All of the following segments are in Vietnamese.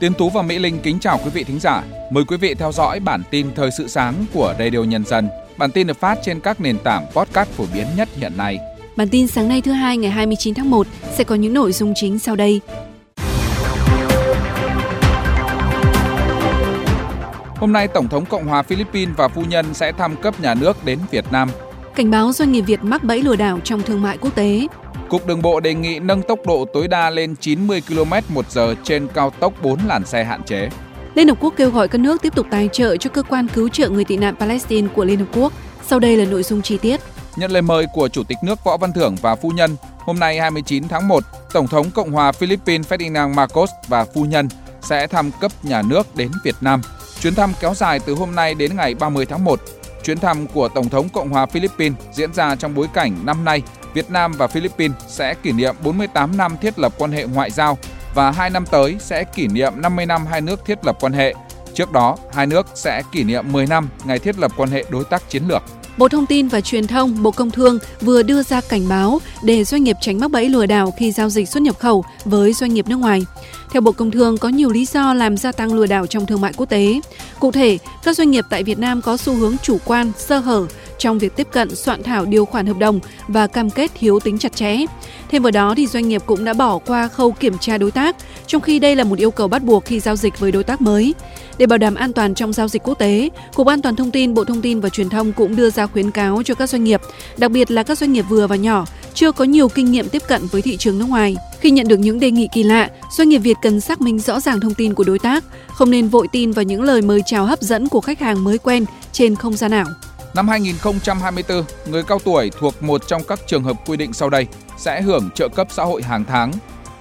Tiến Tú và Mỹ Linh kính chào quý vị thính giả. Mời quý vị theo dõi bản tin thời sự sáng của Radio Nhân dân. Bản tin được phát trên các nền tảng podcast phổ biến nhất hiện nay. Bản tin sáng nay thứ hai ngày 29 tháng 1 sẽ có những nội dung chính sau đây. Hôm nay, Tổng thống Cộng hòa Philippines và phu nhân sẽ thăm cấp nhà nước đến Việt Nam. Cảnh báo doanh nghiệp Việt mắc bẫy lừa đảo trong thương mại quốc tế. Cục Đường bộ đề nghị nâng tốc độ tối đa lên 90 km một giờ trên cao tốc 4 làn xe hạn chế. Liên Hợp Quốc kêu gọi các nước tiếp tục tài trợ cho cơ quan cứu trợ người tị nạn Palestine của Liên Hợp Quốc. Sau đây là nội dung chi tiết. Nhận lời mời của Chủ tịch nước Võ Văn Thưởng và phu nhân, hôm nay 29 tháng 1, Tổng thống Cộng hòa Philippines Ferdinand Marcos và phu nhân sẽ thăm cấp nhà nước đến Việt Nam. Chuyến thăm kéo dài từ hôm nay đến ngày 30 tháng 1. Chuyến thăm của Tổng thống Cộng hòa Philippines diễn ra trong bối cảnh năm nay Việt Nam và Philippines sẽ kỷ niệm 48 năm thiết lập quan hệ ngoại giao và hai năm tới sẽ kỷ niệm 50 năm hai nước thiết lập quan hệ. Trước đó, hai nước sẽ kỷ niệm 10 năm ngày thiết lập quan hệ đối tác chiến lược. Bộ Thông tin và Truyền thông, Bộ Công Thương vừa đưa ra cảnh báo để doanh nghiệp tránh mắc bẫy lừa đảo khi giao dịch xuất nhập khẩu với doanh nghiệp nước ngoài. Theo Bộ Công Thương, có nhiều lý do làm gia tăng lừa đảo trong thương mại quốc tế. Cụ thể, các doanh nghiệp tại Việt Nam có xu hướng chủ quan, sơ hở trong việc tiếp cận soạn thảo điều khoản hợp đồng và cam kết thiếu tính chặt chẽ. Thêm vào đó thì doanh nghiệp cũng đã bỏ qua khâu kiểm tra đối tác, trong khi đây là một yêu cầu bắt buộc khi giao dịch với đối tác mới. Để bảo đảm an toàn trong giao dịch quốc tế, Cục An toàn thông tin Bộ Thông tin và Truyền thông cũng đưa ra khuyến cáo cho các doanh nghiệp, đặc biệt là các doanh nghiệp vừa và nhỏ, chưa có nhiều kinh nghiệm tiếp cận với thị trường nước ngoài. Khi nhận được những đề nghị kỳ lạ, doanh nghiệp Việt cần xác minh rõ ràng thông tin của đối tác, không nên vội tin vào những lời mời chào hấp dẫn của khách hàng mới quen trên không gian ảo. Năm 2024, người cao tuổi thuộc một trong các trường hợp quy định sau đây sẽ hưởng trợ cấp xã hội hàng tháng.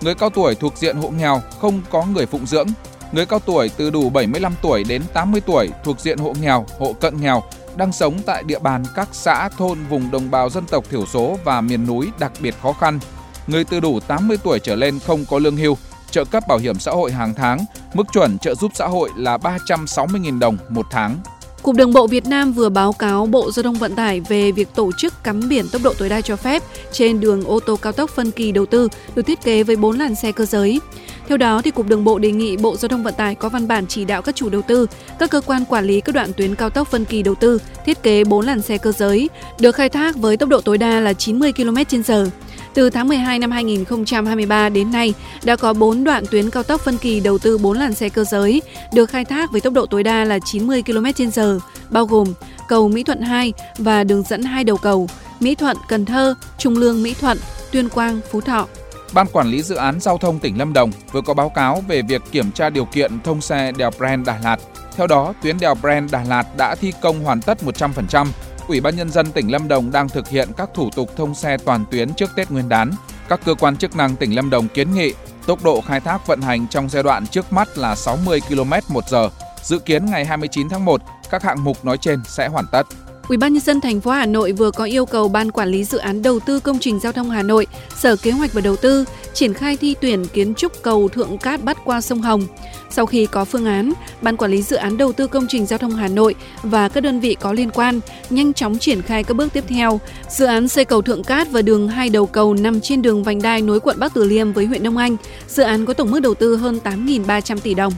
Người cao tuổi thuộc diện hộ nghèo không có người phụng dưỡng. Người cao tuổi từ đủ 75 tuổi đến 80 tuổi thuộc diện hộ nghèo, hộ cận nghèo đang sống tại địa bàn các xã thôn vùng đồng bào dân tộc thiểu số và miền núi đặc biệt khó khăn. Người từ đủ 80 tuổi trở lên không có lương hưu, trợ cấp bảo hiểm xã hội hàng tháng, mức chuẩn trợ giúp xã hội là 360.000 đồng một tháng. Cục Đường bộ Việt Nam vừa báo cáo Bộ Giao thông Vận tải về việc tổ chức cắm biển tốc độ tối đa cho phép trên đường ô tô cao tốc phân kỳ đầu tư được thiết kế với 4 làn xe cơ giới. Theo đó, thì Cục Đường bộ đề nghị Bộ Giao thông Vận tải có văn bản chỉ đạo các chủ đầu tư, các cơ quan quản lý các đoạn tuyến cao tốc phân kỳ đầu tư thiết kế 4 làn xe cơ giới, được khai thác với tốc độ tối đa là 90 km/h. Từ tháng 12 năm 2023 đến nay, đã có 4 đoạn tuyến cao tốc phân kỳ đầu tư 4 làn xe cơ giới được khai thác với tốc độ tối đa là 90 km/h, bao gồm cầu Mỹ Thuận 2 và đường dẫn hai đầu cầu Mỹ Thuận Cần Thơ, Trung Lương Mỹ Thuận, Tuyên Quang Phú Thọ. Ban quản lý dự án giao thông tỉnh Lâm Đồng vừa có báo cáo về việc kiểm tra điều kiện thông xe đèo Bren Đà Lạt. Theo đó, tuyến đèo Bren Đà Lạt đã thi công hoàn tất 100%, Ủy ban nhân dân tỉnh Lâm Đồng đang thực hiện các thủ tục thông xe toàn tuyến trước Tết Nguyên đán. Các cơ quan chức năng tỉnh Lâm Đồng kiến nghị tốc độ khai thác vận hành trong giai đoạn trước mắt là 60 km một giờ. Dự kiến ngày 29 tháng 1, các hạng mục nói trên sẽ hoàn tất. Ủy ban nhân dân thành phố Hà Nội vừa có yêu cầu Ban quản lý dự án đầu tư công trình giao thông Hà Nội, Sở Kế hoạch và Đầu tư triển khai thi tuyển kiến trúc cầu Thượng Cát bắt qua sông Hồng. Sau khi có phương án, Ban quản lý dự án đầu tư công trình giao thông Hà Nội và các đơn vị có liên quan nhanh chóng triển khai các bước tiếp theo. Dự án xây cầu Thượng Cát và đường hai đầu cầu nằm trên đường vành đai nối quận Bắc Từ Liêm với huyện Đông Anh. Dự án có tổng mức đầu tư hơn 8.300 tỷ đồng.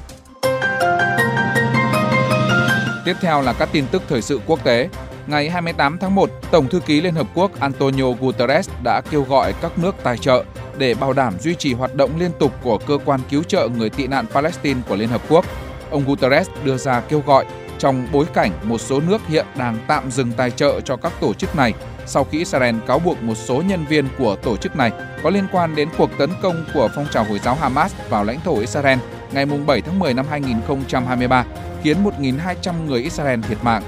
Tiếp theo là các tin tức thời sự quốc tế. Ngày 28 tháng 1, Tổng thư ký Liên Hợp Quốc Antonio Guterres đã kêu gọi các nước tài trợ để bảo đảm duy trì hoạt động liên tục của cơ quan cứu trợ người tị nạn Palestine của Liên Hợp Quốc. Ông Guterres đưa ra kêu gọi trong bối cảnh một số nước hiện đang tạm dừng tài trợ cho các tổ chức này sau khi Israel cáo buộc một số nhân viên của tổ chức này có liên quan đến cuộc tấn công của phong trào Hồi giáo Hamas vào lãnh thổ Israel ngày 7 tháng 10 năm 2023, khiến 1.200 người Israel thiệt mạng.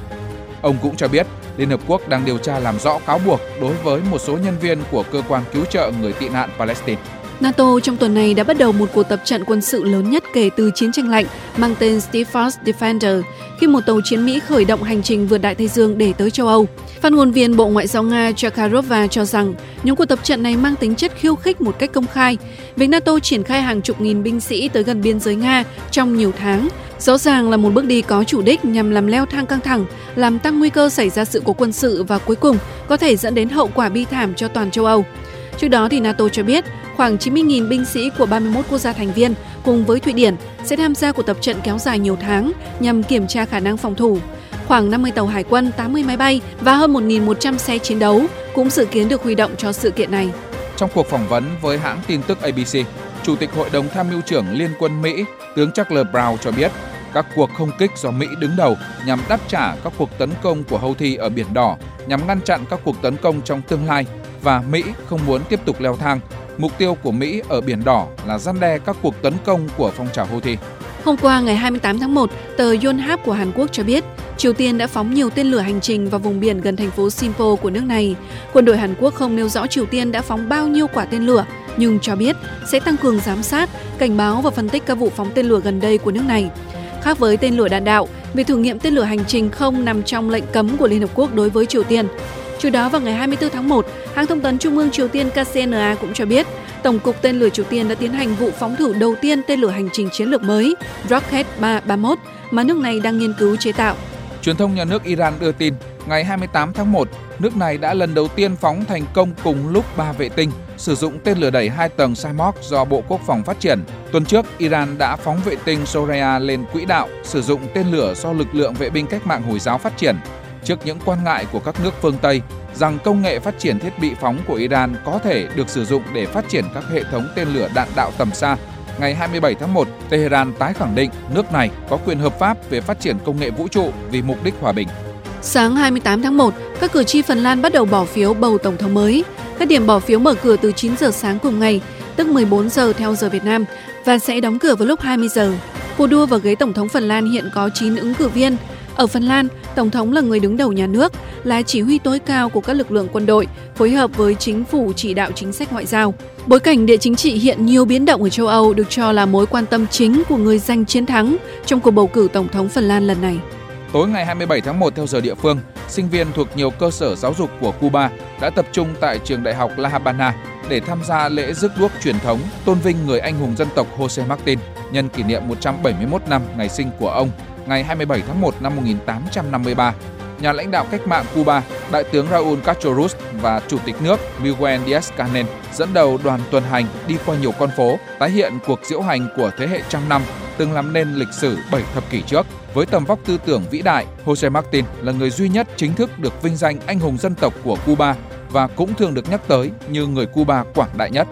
Ông cũng cho biết, Liên Hợp Quốc đang điều tra làm rõ cáo buộc đối với một số nhân viên của cơ quan cứu trợ người tị nạn Palestine. NATO trong tuần này đã bắt đầu một cuộc tập trận quân sự lớn nhất kể từ chiến tranh lạnh mang tên Steadfast Defender khi một tàu chiến Mỹ khởi động hành trình vượt Đại Tây Dương để tới châu Âu. Phát ngôn viên Bộ Ngoại giao Nga Chakarova cho rằng những cuộc tập trận này mang tính chất khiêu khích một cách công khai. Việc NATO triển khai hàng chục nghìn binh sĩ tới gần biên giới Nga trong nhiều tháng rõ ràng là một bước đi có chủ đích nhằm làm leo thang căng thẳng, làm tăng nguy cơ xảy ra sự cố quân sự và cuối cùng có thể dẫn đến hậu quả bi thảm cho toàn châu Âu. Trước đó thì NATO cho biết Khoảng 90.000 binh sĩ của 31 quốc gia thành viên cùng với Thụy Điển sẽ tham gia cuộc tập trận kéo dài nhiều tháng nhằm kiểm tra khả năng phòng thủ. Khoảng 50 tàu hải quân, 80 máy bay và hơn 1.100 xe chiến đấu cũng dự kiến được huy động cho sự kiện này. Trong cuộc phỏng vấn với hãng tin tức ABC, Chủ tịch Hội đồng Tham mưu trưởng Liên quân Mỹ, tướng Charles Brown cho biết các cuộc không kích do Mỹ đứng đầu nhằm đáp trả các cuộc tấn công của Houthi ở Biển Đỏ nhằm ngăn chặn các cuộc tấn công trong tương lai và Mỹ không muốn tiếp tục leo thang. Mục tiêu của Mỹ ở Biển Đỏ là gian đe các cuộc tấn công của phong trào Houthi. Hôm qua ngày 28 tháng 1, tờ Yonhap của Hàn Quốc cho biết Triều Tiên đã phóng nhiều tên lửa hành trình vào vùng biển gần thành phố Sinpo của nước này. Quân đội Hàn Quốc không nêu rõ Triều Tiên đã phóng bao nhiêu quả tên lửa, nhưng cho biết sẽ tăng cường giám sát, cảnh báo và phân tích các vụ phóng tên lửa gần đây của nước này. Khác với tên lửa đạn đạo, việc thử nghiệm tên lửa hành trình không nằm trong lệnh cấm của Liên Hợp Quốc đối với Triều Tiên. Trước đó vào ngày 24 tháng 1, hãng thông tấn Trung ương Triều Tiên KCNA cũng cho biết Tổng cục tên lửa Triều Tiên đã tiến hành vụ phóng thử đầu tiên tên lửa hành trình chiến lược mới Rocket 331 mà nước này đang nghiên cứu chế tạo. Truyền thông nhà nước Iran đưa tin, ngày 28 tháng 1, nước này đã lần đầu tiên phóng thành công cùng lúc 3 vệ tinh, sử dụng tên lửa đẩy hai tầng Samok do Bộ Quốc phòng phát triển. Tuần trước, Iran đã phóng vệ tinh Soraya lên quỹ đạo, sử dụng tên lửa do lực lượng vệ binh cách mạng Hồi giáo phát triển. Trước những quan ngại của các nước phương Tây rằng công nghệ phát triển thiết bị phóng của Iran có thể được sử dụng để phát triển các hệ thống tên lửa đạn đạo tầm xa, ngày 27 tháng 1, Tehran tái khẳng định nước này có quyền hợp pháp về phát triển công nghệ vũ trụ vì mục đích hòa bình. Sáng 28 tháng 1, các cử tri Phần Lan bắt đầu bỏ phiếu bầu tổng thống mới. Các điểm bỏ phiếu mở cửa từ 9 giờ sáng cùng ngày, tức 14 giờ theo giờ Việt Nam và sẽ đóng cửa vào lúc 20 giờ. Cuộc đua vào ghế tổng thống Phần Lan hiện có 9 ứng cử viên. Ở Phần Lan, tổng thống là người đứng đầu nhà nước, là chỉ huy tối cao của các lực lượng quân đội, phối hợp với chính phủ chỉ đạo chính sách ngoại giao. Bối cảnh địa chính trị hiện nhiều biến động ở châu Âu được cho là mối quan tâm chính của người giành chiến thắng trong cuộc bầu cử tổng thống Phần Lan lần này. Tối ngày 27 tháng 1 theo giờ địa phương, sinh viên thuộc nhiều cơ sở giáo dục của Cuba đã tập trung tại trường đại học La Habana để tham gia lễ rước đuốc truyền thống tôn vinh người anh hùng dân tộc Jose Martin nhân kỷ niệm 171 năm ngày sinh của ông ngày 27 tháng 1 năm 1853. Nhà lãnh đạo cách mạng Cuba, Đại tướng Raúl Castro Ruz và Chủ tịch nước Miguel Díaz-Canel dẫn đầu đoàn tuần hành đi qua nhiều con phố, tái hiện cuộc diễu hành của thế hệ trăm năm từng làm nên lịch sử 7 thập kỷ trước. Với tầm vóc tư tưởng vĩ đại, Jose Martin là người duy nhất chính thức được vinh danh anh hùng dân tộc của Cuba và cũng thường được nhắc tới như người Cuba quảng đại nhất.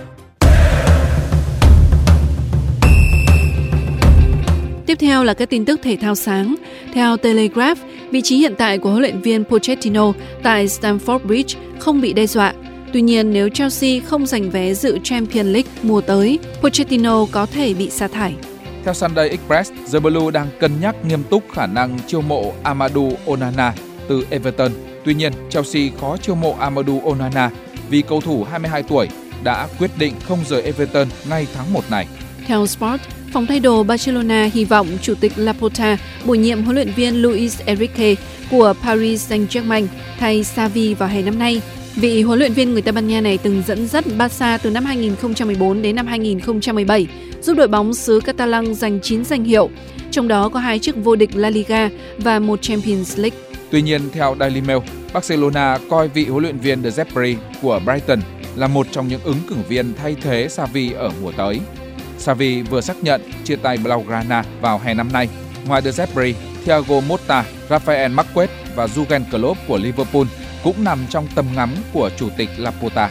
Tiếp theo là các tin tức thể thao sáng. Theo Telegraph, vị trí hiện tại của huấn luyện viên Pochettino tại Stamford Bridge không bị đe dọa. Tuy nhiên, nếu Chelsea không giành vé dự Champions League mùa tới, Pochettino có thể bị sa thải. Theo Sunday Express, The Blue đang cân nhắc nghiêm túc khả năng chiêu mộ Amadou Onana từ Everton. Tuy nhiên, Chelsea khó chiêu mộ Amadou Onana vì cầu thủ 22 tuổi đã quyết định không rời Everton ngay tháng 1 này. Theo Sport, phòng thay đồ Barcelona hy vọng chủ tịch Laporta bổ nhiệm huấn luyện viên Luis Enrique của Paris Saint-Germain thay Xavi vào hè năm nay. Vị huấn luyện viên người Tây Ban Nha này từng dẫn dắt Barca từ năm 2014 đến năm 2017, giúp đội bóng xứ Catalan giành 9 danh hiệu, trong đó có hai chức vô địch La Liga và một Champions League. Tuy nhiên, theo Daily Mail, Barcelona coi vị huấn luyện viên De Zepri của Brighton là một trong những ứng cử viên thay thế Xavi ở mùa tới. Xavi vừa xác nhận chia tay Blaugrana vào hè năm nay. Ngoài De Zepri, Thiago Motta, Rafael Marquez và Jurgen Klopp của Liverpool cũng nằm trong tầm ngắm của chủ tịch Laporta.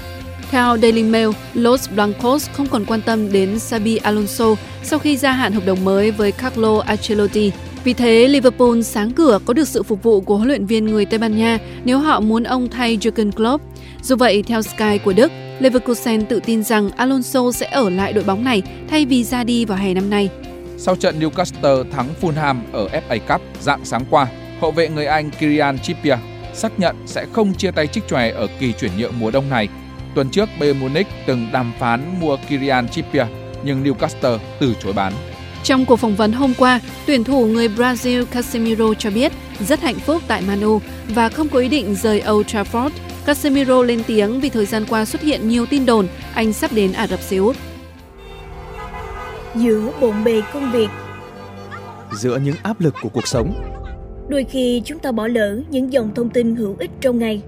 Theo Daily Mail, Los Blancos không còn quan tâm đến Xabi Alonso sau khi gia hạn hợp đồng mới với Carlo Ancelotti. Vì thế, Liverpool sáng cửa có được sự phục vụ của huấn luyện viên người Tây Ban Nha nếu họ muốn ông thay Jurgen Klopp. Dù vậy, theo Sky của Đức, Leverkusen tự tin rằng Alonso sẽ ở lại đội bóng này thay vì ra đi vào hè năm nay. Sau trận Newcastle thắng Fulham ở FA Cup dạng sáng qua, hậu vệ người Anh Kylian Trippier xác nhận sẽ không chia tay chiếc chòe ở kỳ chuyển nhượng mùa đông này. Tuần trước, Bayern Munich từng đàm phán mua Kylian Trippier nhưng Newcastle từ chối bán. Trong cuộc phỏng vấn hôm qua, tuyển thủ người Brazil Casemiro cho biết rất hạnh phúc tại Manu và không có ý định rời Old Trafford. Casemiro lên tiếng vì thời gian qua xuất hiện nhiều tin đồn anh sắp đến Ả Rập Xê Út. Giữa bộn bề công việc, giữa những áp lực của cuộc sống, đôi khi chúng ta bỏ lỡ những dòng thông tin hữu ích trong ngày.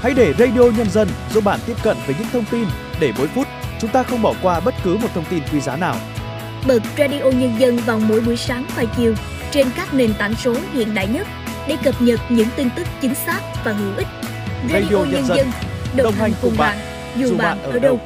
Hãy để Radio Nhân dân giúp bạn tiếp cận với những thông tin để mỗi phút chúng ta không bỏ qua bất cứ một thông tin quý giá nào. Bật Radio Nhân dân vào mỗi buổi sáng và chiều trên các nền tảng số hiện đại nhất để cập nhật những tin tức chính xác và hữu ích. Radio, Radio Nhân dân đồng hành cùng bạn, dù bạn ở đâu.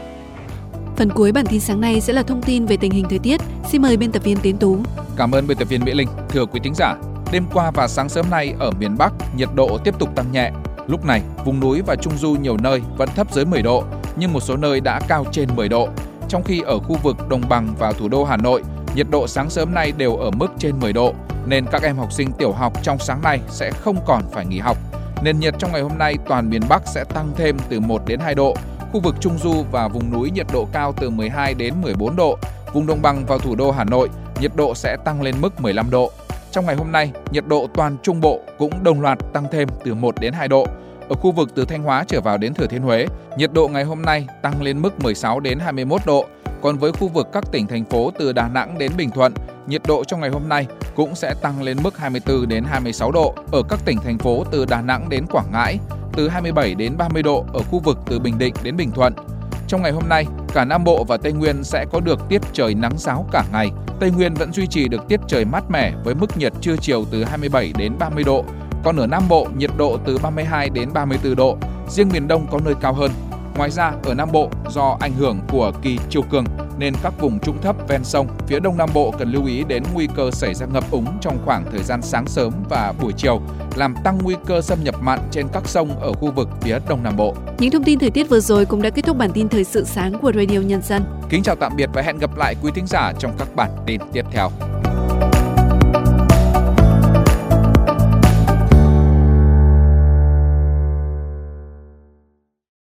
Phần cuối bản tin sáng nay sẽ là thông tin về tình hình thời tiết. Xin mời biên tập viên Tiến Tú. Cảm ơn biên tập viên Mỹ Linh. Thưa quý thính giả, đêm qua và sáng sớm nay ở miền Bắc, nhiệt độ tiếp tục tăng nhẹ. Lúc này, vùng núi và trung du nhiều nơi vẫn thấp dưới 10 độ, nhưng một số nơi đã cao trên 10 độ. Trong khi ở khu vực đồng bằng và thủ đô Hà Nội, nhiệt độ sáng sớm nay đều ở mức trên 10 độ, nên các em học sinh tiểu học trong sáng nay sẽ không còn phải nghỉ học. Nền nhiệt trong ngày hôm nay toàn miền Bắc sẽ tăng thêm từ 1 đến 2 độ, khu vực Trung Du và vùng núi nhiệt độ cao từ 12 đến 14 độ, vùng đồng bằng và thủ đô Hà Nội nhiệt độ sẽ tăng lên mức 15 độ. Trong ngày hôm nay, nhiệt độ toàn Trung Bộ cũng đồng loạt tăng thêm từ 1 đến 2 độ. Ở khu vực từ Thanh Hóa trở vào đến Thừa Thiên Huế, nhiệt độ ngày hôm nay tăng lên mức 16 đến 21 độ. Còn với khu vực các tỉnh thành phố từ Đà Nẵng đến Bình Thuận, nhiệt độ trong ngày hôm nay cũng sẽ tăng lên mức 24 đến 26 độ ở các tỉnh thành phố từ Đà Nẵng đến Quảng Ngãi, từ 27 đến 30 độ ở khu vực từ Bình Định đến Bình Thuận. Trong ngày hôm nay, cả Nam Bộ và Tây Nguyên sẽ có được tiết trời nắng giáo cả ngày. Tây Nguyên vẫn duy trì được tiết trời mát mẻ với mức nhiệt trưa chiều từ 27 đến 30 độ. Còn ở Nam Bộ, nhiệt độ từ 32 đến 34 độ. Riêng miền Đông có nơi cao hơn. Ngoài ra, ở Nam Bộ, do ảnh hưởng của kỳ chiều cường nên các vùng trũng thấp ven sông phía Đông Nam Bộ cần lưu ý đến nguy cơ xảy ra ngập úng trong khoảng thời gian sáng sớm và buổi chiều, làm tăng nguy cơ xâm nhập mặn trên các sông ở khu vực phía Đông Nam Bộ. Những thông tin thời tiết vừa rồi cũng đã kết thúc bản tin thời sự sáng của Radio Nhân dân. Kính chào tạm biệt và hẹn gặp lại quý thính giả trong các bản tin tiếp theo.